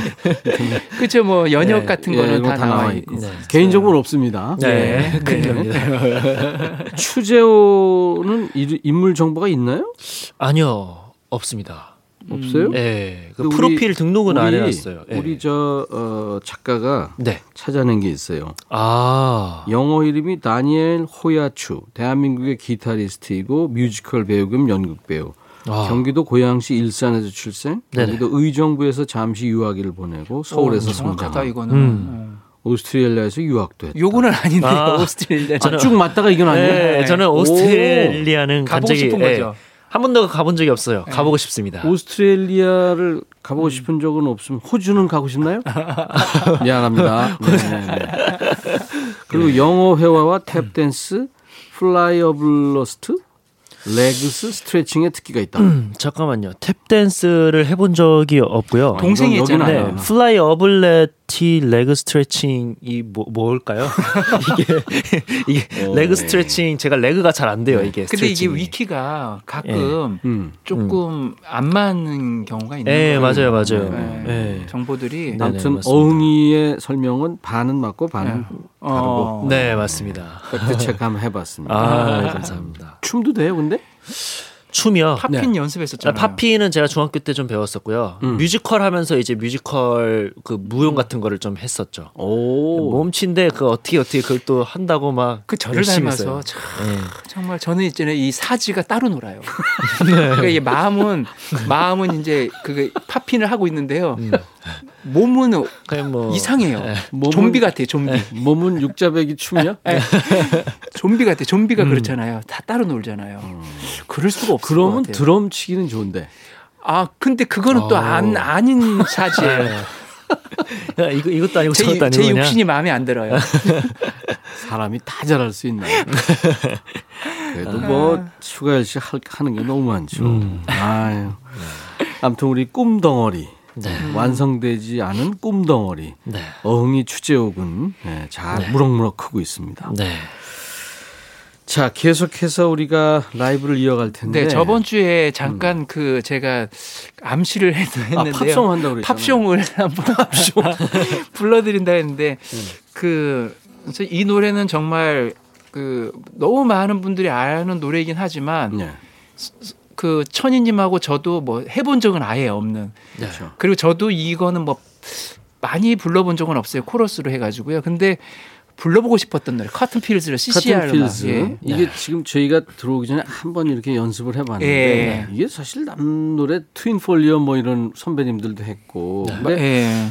그렇죠. 뭐 연역 네, 같은 예, 거는 이런 다, 거 나와 있고. 네. 개인 정보는 없습니다. 네. 네. 큰일입니다. 추재호는 이- 인물 정보가 있나요? 아니요, 없습니다. 없어요? 예. 그그 우리- 프로필 등록은 안 우리- 해놨어요. 예. 우리 저 어, 작가가 네. 찾아낸 게 있어요. 아. 영어 이름이 다니엘 호야추. 대한민국의 기타리스트이고 뮤지컬 배우 겸 연극 배우. 아. 경기도 고양시 일산에서 출생. 네네. 경기도 의정부에서 잠시 유학을 보내고 서울에서 어, 정확하다 성장. 이거는. 음. 오스트레일리아에서 유학도 했다. 요거는 아닌데 아. 오스트레일리아. 아, 쭉 맞다가 이건 아니에요? 네, 저는 오스트레일리아는 간 적이 예, 거죠. 한 번도 가본 적이 없어요. 가보고 싶습니다. 오스트레일리아를 음. 가보고 싶은 적은 없으면 호주는 가고 싶나요? 미안합니다. 네, 네, 네. 그리고 영어 회화와 탭 댄스, 플라이 어블러스트, 레그스 스트레칭에 특기가 있다. 음, 잠깐만요. 탭 댄스를 해본 적이 없고요. 동생이 했잖아요. 아니에요. 네, 플라이 어블레 티 레그 스트레칭이 뭐, 뭘까요? 이게 이게 오. 레그 스트레칭 제가 레그가 잘 안 돼요. 이게 근데 이게 스트레칭이. 위키가 가끔 음. 조금 안 맞는 경우가 있는 예, 거예요. 맞아요, 맞아요. 네. 예. 정보들이 네. 아무튼 맞습니다. 어흥이의 설명은 반은 맞고 반은 어. 네, 맞습니다. 체크 한번 해봤습니다. 아, 감사합니다. 춤도 돼요, 근데? 춤이요. poppin 네. 아, 연습했었잖아요. poppin은 제가 중학교 때 좀 배웠었고요. 음. 뮤지컬 하면서 이제 뮤지컬 그 무용 같은 거를 좀 했었죠. 오. 몸치인데 그 어떻게 어떻게 그걸 또 한다고 막 그 저를 열심히 닮아서. 참, 예. 정말 저는 있잖아요 이 사지가 따로 놀아요. 네. 그러니까 이게 마음은 마음은 이제 그 poppin을 하고 있는데요. 음. 몸은 뭐 이상해요. 예. 몸은- 좀비 같아요. 좀비. 몸은 육자배기 춤이야? 예. 좀비 같아요. 좀비가 음. 그렇잖아요. 다 따로 놀잖아요. 그럴 수가 것 그러면 같아요. 드럼 치기는 좋은데. 아 근데 그거는 또안 어. 아닌 사지예요. 야, 이거 이것도 아니고 제, 저것도 아니고 제 그냥 육신이 마음에 안 들어요. 사람이 다 잘할 수 있나요? 그래도 뭐 추가열 씨 할- 하는 게 너무 많죠. 음. 아유. 아무튼 우리 꿈덩어리 네. 완성되지 않은 꿈덩어리 네. 어흥이 추재옥은 네, 잘 네. 무럭무럭 크고 있습니다. 네. 자 계속해서 우리가 라이브를 이어갈 텐데. 네, 저번 주에 잠깐 그 제가 암시를 했, 아, 했는데요. 팝송 한다고 그랬잖아요. 팝송을 한번 불러드린다 했는데 그 그래서 이 노래는 정말 그 너무 많은 분들이 아는 노래이긴 하지만 네. 그 천희님하고 저도 뭐 해본 적은 아예 없는 그렇죠. 그리고 저도 이거는 뭐 많이 불러본 적은 없어요 코러스로 해가지고요. 근데 불러보고 싶었던 노래 커튼 필즈를 CCR 필즈 예. 이게 지금 저희가 들어오기 전에 한 번 이렇게 연습을 해봤는데 예. 이게 사실 남 노래 트윈 폴리어 뭐 이런 선배님들도 했고 근데 예.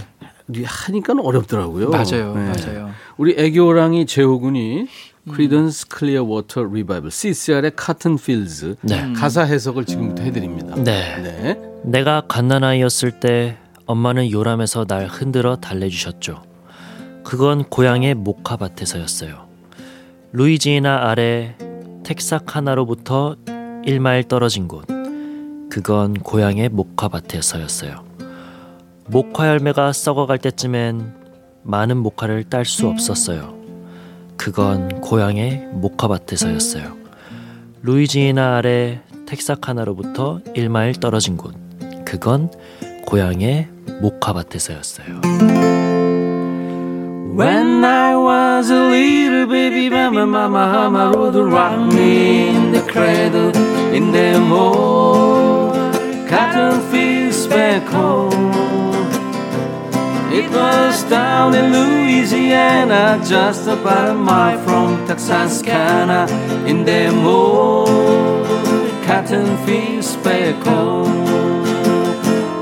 이 하니까 어렵더라고요. 맞아요, 네. 맞아요. 우리 애교랑이 재호군이 크리던스 클리어 워터 리바이벌 CCR의 Cotton Fields 네. 가사 해석을 지금부터 해드립니다. 네. 네. 내가 갓난아이였을 때 엄마는 요람에서 날 흔들어 달래주셨죠. 그건 고향의 목화밭에서였어요. 루이지애나 아래 텍사카나로부터 1마일 떨어진 곳. 그건 고향의 목화밭에서였어요. 목화 열매가 썩어갈 때쯤엔 많은 모카를 딸 수 없었어요. 그건 고향의 모카밭에서였어요. 루이지애나 아래 텍사카나로부터 1마일 떨어진 곳. 그건 고향의 모카밭에서였어요. When I was a little baby, mama, mama, mama would rock me in the cradle in them old cotton fields back home. It was down in Louisiana, just about a mile from Texarkana, in them old cotton fields home.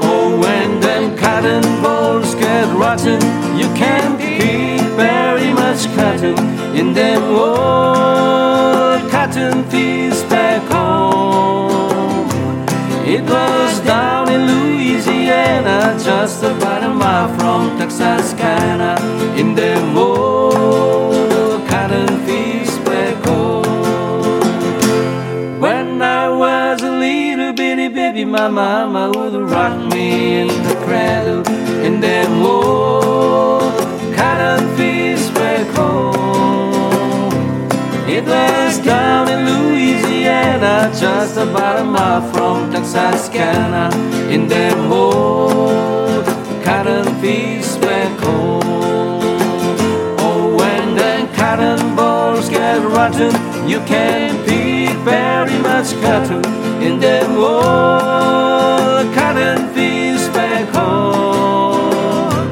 Oh, when them cotton balls get rotten, you can't pick very much cotton in them old cotton fields back home. It was down in Louisiana, just about a mile from Texarkana, in them old cotton fields back home. When I was a little bitty baby, my mama would rock me in the cradle in them old cotton fields back home. It was down in Louisiana, just about a mile from Texarkana, in them old cotton fields back cold. Oh, when the cotton balls get rotten, you can't pick very much cotton in them old cotton fields back home.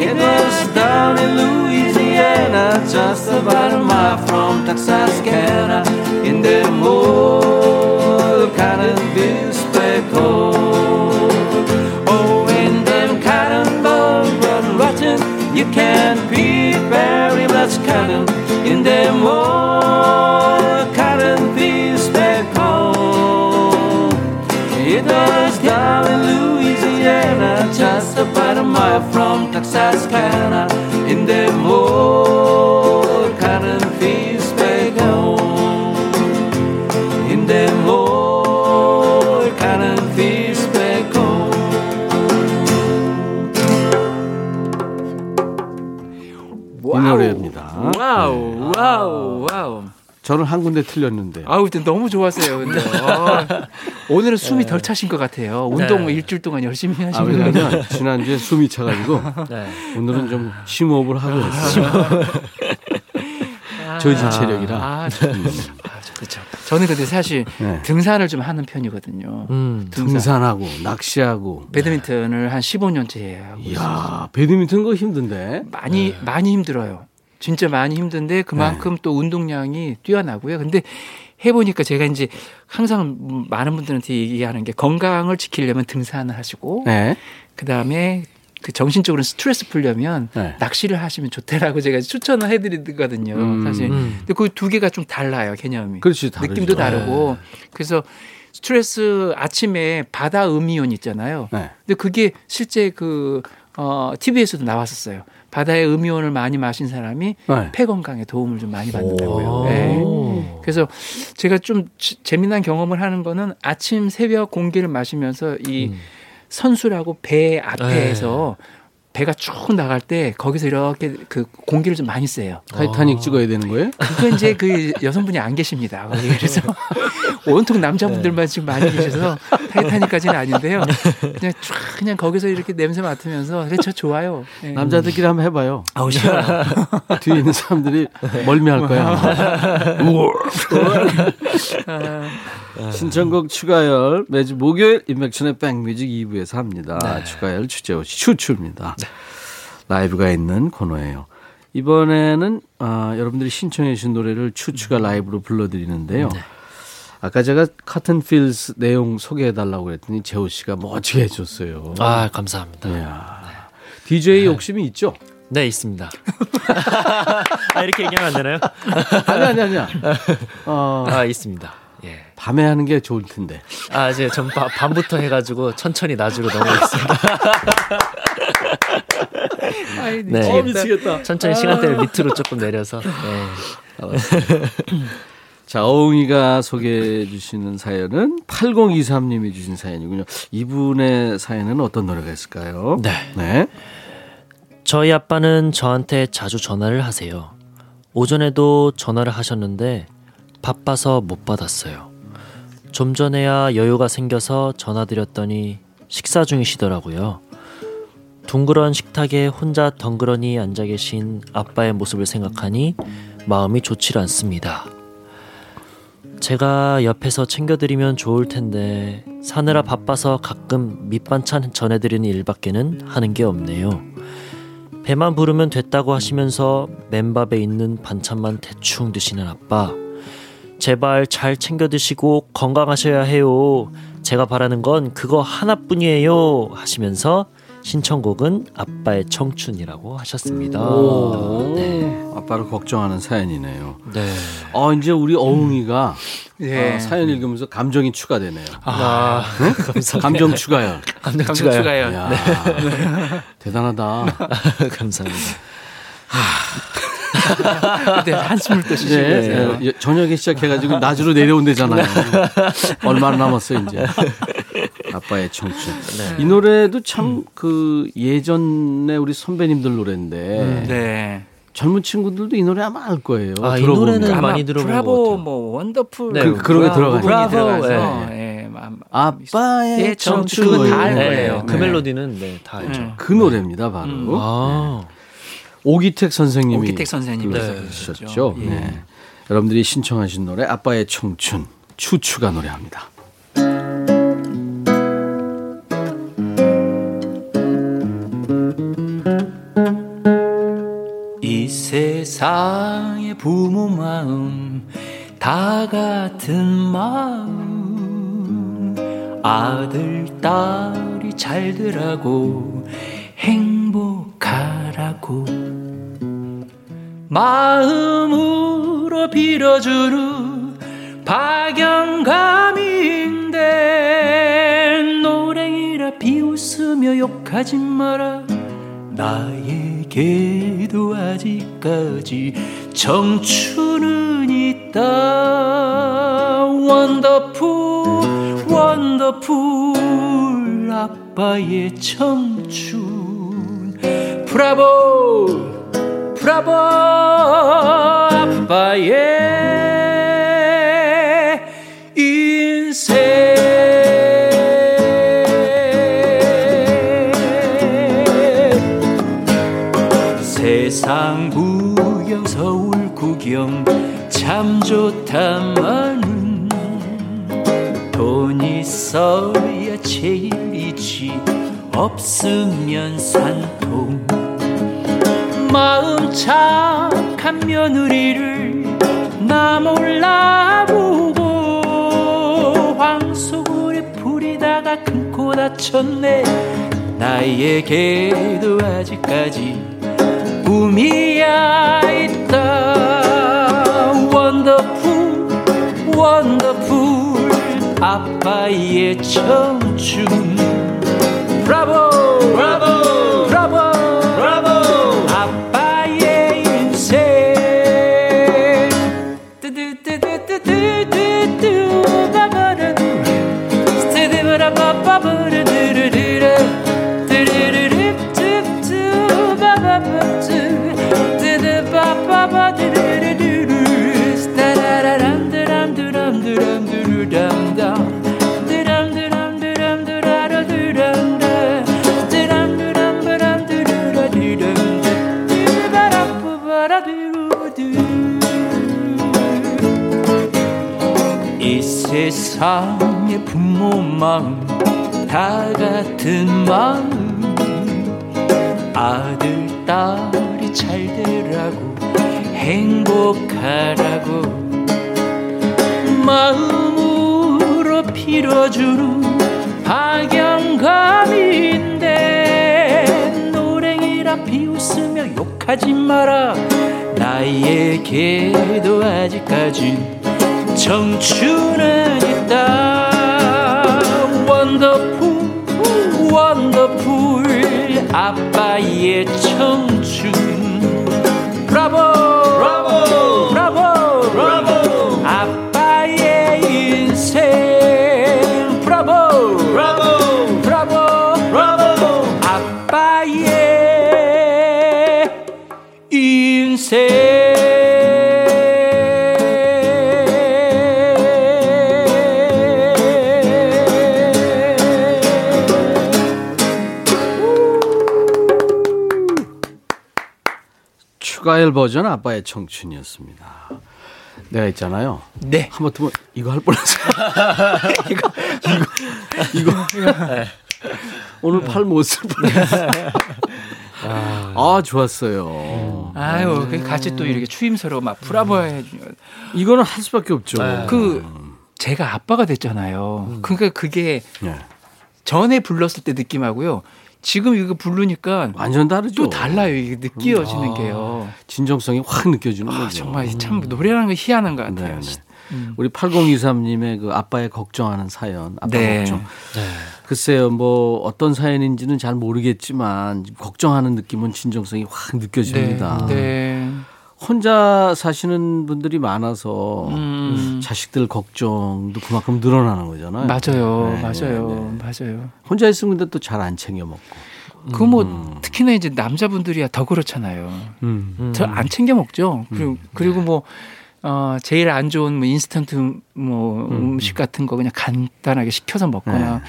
It was down in Louisiana about a mile from Texarkana in the old Cottonville speckle. Oh, in them cottonwood run rotten, you can't be very much cotton in them old Cottonville speckle. It was down in Louisiana, just about a mile from Texarkana, in the 저는 한 군데 틀렸는데. 아우, 근데 너무 좋았어요. 근데 아, 오늘은 숨이 덜 차신 것 같아요. 운동 뭐 일주일 동안 열심히 아, 하시면 왜냐면 지난주에 숨이 차가지고 네. 오늘은 좀 심호흡을 하고 있어요. 체력이라. 아, 저- 그렇죠. 저는 근데 사실 네. 등산을 좀 하는 편이거든요. 음. 등산 하고 낚시하고. 배드민턴을 한 15년째 해요. 이야, 배드민턴 거 힘든데. 많이 많이 힘들어요. 진짜 많이 힘든데 그만큼 또 운동량이 뛰어나고요. 근데 해보니까 제가 이제 항상 많은 분들한테 얘기하는 게 건강을 지키려면 등산을 하시고 네. 그 다음에 그 정신적으로 스트레스 풀려면 네. 낚시를 하시면 좋다라고 제가 추천을 해드리거든요. 음. 사실. 음. 근데 그 두 개가 좀 달라요 개념이. 그렇지, 다르죠. 느낌도 다르고. 그래서 스트레스 아침에 바다 음이온 있잖아요. 네. 근데 그게 실제 그 어, TV에서도 나왔었어요. 바다의 음이온을 많이 마신 사람이 네. 폐 건강에 도움을 좀 많이 받는다고요. 오. 네. 그래서 제가 좀 지- 재미난 경험을 하는 거는 아침 새벽 공기를 마시면서 이 음. 선수라고 배 앞에서 배가 쭉 나갈 때 거기서 이렇게 그 공기를 좀 많이 쐬요. 타이타닉 찍어야 되는 거예요? 그거 이제 그 여성분이 안 계십니다. 그래서 온통 남자분들만 지금 많이 계셔서 타이타닉까지는 아닌데요. 그냥 쫙 그냥 거기서 이렇게 냄새 맡으면서 그래 저 좋아요. 네. 남자들끼리 한번 해봐요. 아우 싫어요. 뒤에 있는 사람들이 멀미할 거야. 아마. 신청곡 추가열 매주 목요일 인맥천의 백뮤직 2부에서 합니다. 추가열 주제옷 추추입니다. 라이브가 있는 코너예요. 이번에는 아, 여러분들이 신청해 주신 노래를 추추가 라이브로 불러드리는데요. 아까 제가 카튼 필스 내용 소개해 달라고 했더니 재호 씨가 멋지게 해줬어요. 아 감사합니다. 이야. DJ 욕심이 있죠? 네 있습니다. 아 이렇게 얘기하면 안 되나요? 아니 아니 아니야. 어, 아 있습니다. 예. 밤에 하는 게 좋을 텐데. 아 이제 전 바- 밤부터 해가지고 천천히 낮으로 넘어가겠습니다. 아이, 네. 어, 미치겠다. 천천히 시간대를 밑으로 조금 내려서. 네. 자, 어웅이가 소개해 주시는 사연은 8023님이 주신 사연이군요. 이분의 사연은 어떤 노래가 있을까요? 네. 네. 저희 아빠는 저한테 자주 전화를 하세요. 오전에도 전화를 하셨는데 바빠서 못 받았어요. 좀 전에야 여유가 생겨서 전화드렸더니 식사 중이시더라고요. 둥그런 식탁에 혼자 덩그러니 앉아 계신 아빠의 모습을 생각하니 마음이 좋질 않습니다. 제가 옆에서 챙겨드리면 좋을 텐데 사느라 바빠서 가끔 밑반찬 전해드리는 일밖에는 하는 게 없네요. 배만 부르면 됐다고 하시면서 맨밥에 있는 반찬만 대충 드시는 아빠. 제발 잘 챙겨 드시고 건강하셔야 해요. 제가 바라는 건 그거 하나뿐이에요. 하시면서 신청곡은 아빠의 청춘이라고 하셨습니다. 오, 네. 아빠를 걱정하는 사연이네요. 네. 어, 이제 우리 어웅이가 네. 어, 사연 읽으면서 감정이 추가되네요. 아, 감정 추가요. 감정 감정 추가요. 추가요. 이야, 대단하다. 감사합니다. 네, 한숨을 또 쉬시고 네, 계세요. 네, 저녁에 시작해가지고 낮으로 내려온대잖아요. 얼마나 남았어요, 이제. 아빠의 청춘. 이 노래도 참그 예전에 우리 선배님들 노래인데 네. 젊은 친구들도 이 노래 아마 알 거예요. 아, 이. 노래는 많이 들어본 것 브라보 같아요. 뭐 원더풀 네, 그- 그런 게 들어가요. 브라보, 예. 아빠의 예, 청춘. 청춘 다알 네, 거예요. 그 네. 멜로디는 네, 다 알죠. 음. 그 노래입니다, 바로. 음. 아. 오기택 선생님이 오기택 선생님께서 네. 부르셨죠. 부르셨죠. 예. 네. 여러분들이 신청하신 노래 아빠의 청춘 추추가 노래합니다. 세상의 부모 마음 다 같은 마음. 아들 딸이 잘들라고 행복하라고. 마음으로 빌어주는 박영감인데 노랭이라 비웃으며 욕하지 마라. 나에 게도 아직까지 청춘은 있다. 원더풀 원더풀 아빠의 청춘. 브라보 브라보 아빠의 좋다마는 돈 있어야 제일이지 없으면 산통. 마음 착한 며느리를 나 몰라보고 황소굴에 불이다가 큰코 다쳤네. 나에게도 아직까지 꿈이야 있다 아빠의 청춘 브라보 세상의 부모 마음 다 같은 마음. 아들 딸이 잘 되라고 행복하라고. 마음으로 빌어주는 박영감인데 노랭이라 비웃으며 욕하지 마라. 나에게도 아직까지 청춘은 아빠의 청춘. 브라보! 브라보! 브라보! 브라보! 아빠의 인생. 브라보! 브라보! 브라보! 브라보! 아빠의 추 가열 버전 아빠의 청춘이었습니다. 내가 있잖아요. 네. 한번 들면 이거 할 뻔했어. 이거 이거 이거 오늘 팔 못 쓸 뻔했어. 아 좋았어요. 아유, 그 같이 또 이렇게 추임새로 막 브라보 해주면 이거는 할 수밖에 없죠. 그 제가 아빠가 됐잖아요. 그러니까 그게 네. 전에 불렀을 때 느낌하고요. 지금 이거 부르니까 완전 다르죠. 또 달라요. 이게 느껴지는 아, 게요. 진정성이 확 느껴지는 아, 거죠. 정말 참 노래라는 게 희한한 것 같아요. 네, 네. 음. 우리 8023님의 그 아빠의 걱정하는 사연, 아빠 네. 걱정. 글쎄요, 뭐 어떤 사연인지는 잘 모르겠지만 걱정하는 느낌은 진정성이 확 느껴집니다. 네. 네. 혼자 사시는 분들이 많아서 음. 자식들 걱정도 그만큼 늘어나는 거잖아요. 맞아요. 네, 맞아요. 맞아요. 혼자 있으면 근데 또 잘 안 챙겨 먹고. 그뭐 특히나 이제 남자분들이야 더 그렇잖아요. 음. 저안 챙겨 먹죠. 그리고, 그리고 뭐 어, 제일 안 좋은 뭐 인스턴트 뭐 음 식 같은 거 그냥 간단하게 시켜서 먹거나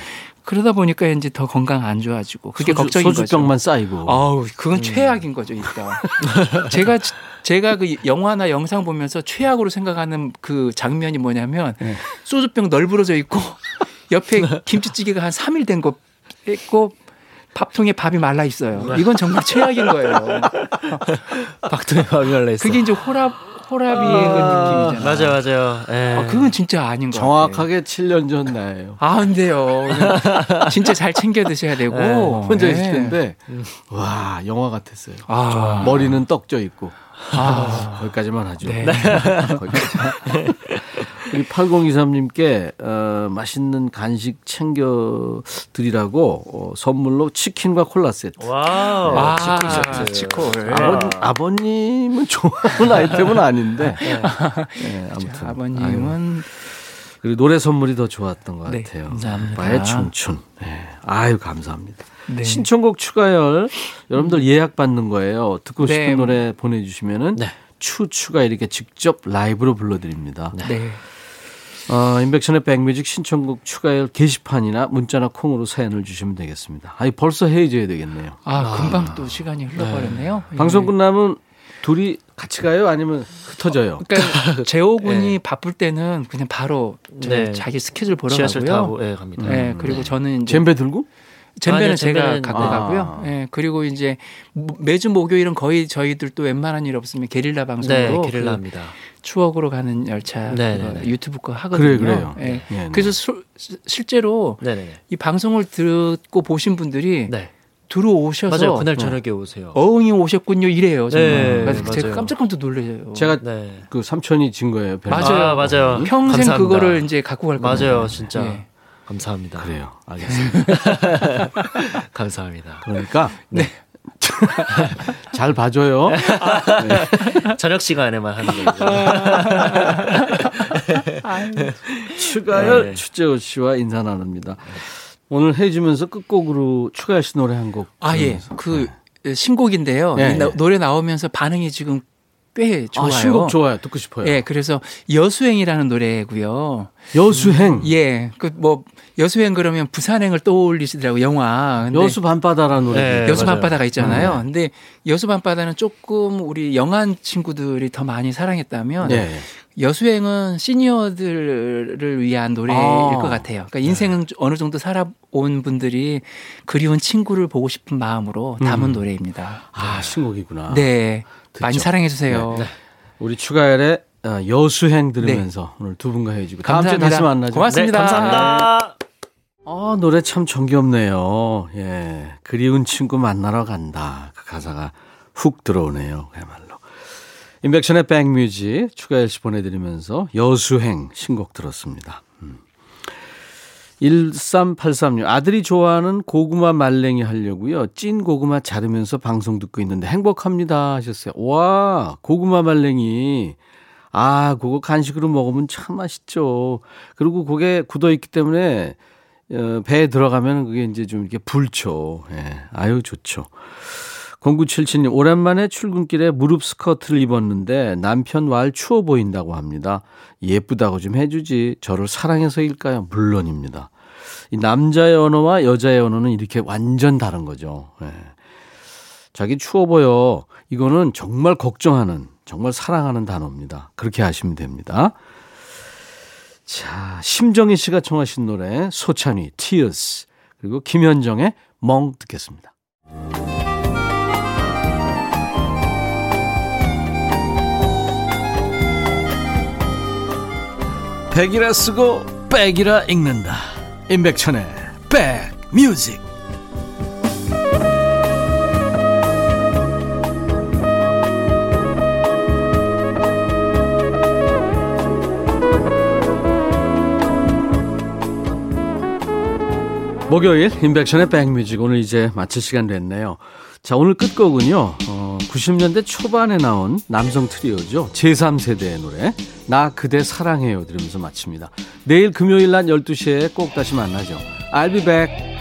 그러다 보니까 이제 더 건강 안 좋아지고 그게 소주, 걱정인 거죠. 소주병만 쌓이고. 아우, 그건 최악인 거죠, 일단. 제가 제가 그 영화나 영상 보면서 최악으로 생각하는 그 장면이 뭐냐면 네. 소주병 널브러져 있고 옆에 김치찌개가 한 3일 된 거 있고 밥통에 밥이 말라 있어요. 이건 정말 최악인 거예요. 박동희 밥이 말라 있어. 그게 이제 호랍 호라비의 그 느낌이잖아. 맞아 맞아요. 예. 아, 그건 진짜 아닌 것 같아요. 정확하게 7년 전 나예요. 아, 안 돼요. 진짜 잘 챙겨 드셔야 되고. 네, 혼자 네. 있을 텐데 와 영화 같았어요. 아. 머리는 떡져 있고 아. 거기까지만 하죠. 네. 거기까지. 우리 8023님께 어, 맛있는 간식 챙겨 드리라고 어, 선물로 치킨과 콜라 세트. wow. 아, 치킨 세트. 치콜. 아버, 아버 님은 좋아하는 아이템은 아닌데. 네, 아무튼 자, 아버님은 그리고 노래 선물이 더 좋았던 것 네, 같아요. 감사합니다. 아빠의 청춘. 네. 아유 감사합니다. 네. 신청곡 추가열 여러분들 예약 받는 거예요. 듣고 싶은 네. 노래 보내주시면은 네. 추추가 이렇게 직접 라이브로 불러드립니다. 네. 어, 인백션의 백뮤직 신청곡 추가열 게시판이나 문자나 콩으로 사연을 주시면 되겠습니다. 아니 벌써 헤어져야 되겠네요. 아, 금방 또 시간이 흘러버렸네요. 방송 예. 끝나면 둘이 같이 가요? 아니면 흩어져요? 그러니까 재호 군이 바쁠 때는 그냥 바로 저 네. 자기 스케줄 보러 지하철 가고요. 타고 예, 갑니다. 네, 그리고 저는 이제 젬베 들고? 젬베는 아니요, 제가 젬베는- 갖고 아. 가고요. 예, 그리고 이제 모- 매주 목요일은 거의 저희들 또 웬만한 일 없으면 게릴라 네, 방송으로 게릴라 그 합니다. 추억으로 가는 열차 네, 네, 네. 유튜브 거 하거든요. 그래, 그래요. 예. 네, 네. 그래서 수- 실제로 네, 네. 이 방송을 듣고 보신 분들이 네. 들어오셔서 맞아요. 그날 저녁에 오세요. 어흥이 오셨군요 이래요. 정말. 네, 제가. 깜짝깜짝 놀래요. 제가 네. 그 삼촌이 진 거예요. 별- 맞아요. 아, 맞아요. 평생 감사합니다. 그거를 이제 갖고 갈 겁니다. 맞아요, 진짜. 예. 감사합니다. 그래요. 알겠습니다. 감사합니다. 그러니까 네. 잘 봐줘요. 저녁 시간에만 하는 거죠. 추가열 네. 추재호 씨와 인사 나눕니다. 오늘 해주면서 끝곡으로 추가열 씨 노래 한 곡. 아 예. 그 신곡인데요. 네, 네. 노래 나오면서 반응이 지금 꽤 좋아요. 아, 신곡 좋아요. 듣고 싶어요. 예, 그래서 여수행이라는 노래고요. 여수행. 예, 그 뭐 여수행 그러면 부산행을 떠올리시더라고 요 영화. 여수 밤바다라는 노래. 네, 여수 맞아요. 밤바다가 있잖아요. 근데 여수 밤바다는 조금 우리 영안 친구들이 더 많이 사랑했다면 네. 여수행은 시니어들을 위한 노래일 아. 것 같아요. 그러니까 인생은 어느 정도 살아온 분들이 그리운 친구를 보고 싶은 마음으로 담은 음. 노래입니다. 아 신곡이구나. 네, 많이 듣죠. 사랑해 주세요. 네. 우리 추가열의 어, 여수행 들으면서 오늘 두 분과 헤어지고 다음 주에 감사합니다. 다시 만나죠. 고맙습니다. 네, 감사합니다. 아, 노래 참 정겹네요. 예. 그리운 친구 만나러 간다. 그 가사가 훅 들어오네요. 그야말로. 인백션의 백뮤직 추가열 씨 보내드리면서 여수행 신곡 들었습니다. 음. 1383님 아들이 좋아하는 고구마 말랭이 하려고요. 찐 고구마 자르면서 방송 듣고 있는데 행복합니다 하셨어요. 와 고구마 말랭이 아 그거 간식으로 먹으면 참 맛있죠. 그리고 그게 굳어 있기 때문에 어, 배에 들어가면 그게 이제 좀 이렇게 불죠. 예. 아유 좋죠. 0977님, 오랜만에 출근길에 무릎 스커트를 입었는데 남편 왈 추워 보인다고 합니다. 예쁘다고 좀 해주지. 저를 사랑해서일까요? 물론입니다. 이 남자의 언어와 여자의 언어는 이렇게 완전 다른 거죠. 예. 자기 추워 보여. 이거는 정말 걱정하는, 정말 사랑하는 단어입니다. 그렇게 하시면 됩니다. 자, 심정희 씨가 청하신 노래, 소찬휘, Tears. 그리고 김현정의 멍 듣겠습니다. 백이라 쓰고 백이라 읽는다. 임백천의 백뮤직. 목요일 임백천의 백뮤직 오늘 이제 마칠 시간 됐네요. 자 오늘 끝곡은요. 어, 90년대 초반에 나온 남성 트리오죠. 제3세대의 노래 나 그대 사랑해요 들으면서 마칩니다. 내일 금요일 낮 12시에 꼭 다시 만나죠. I'll be back.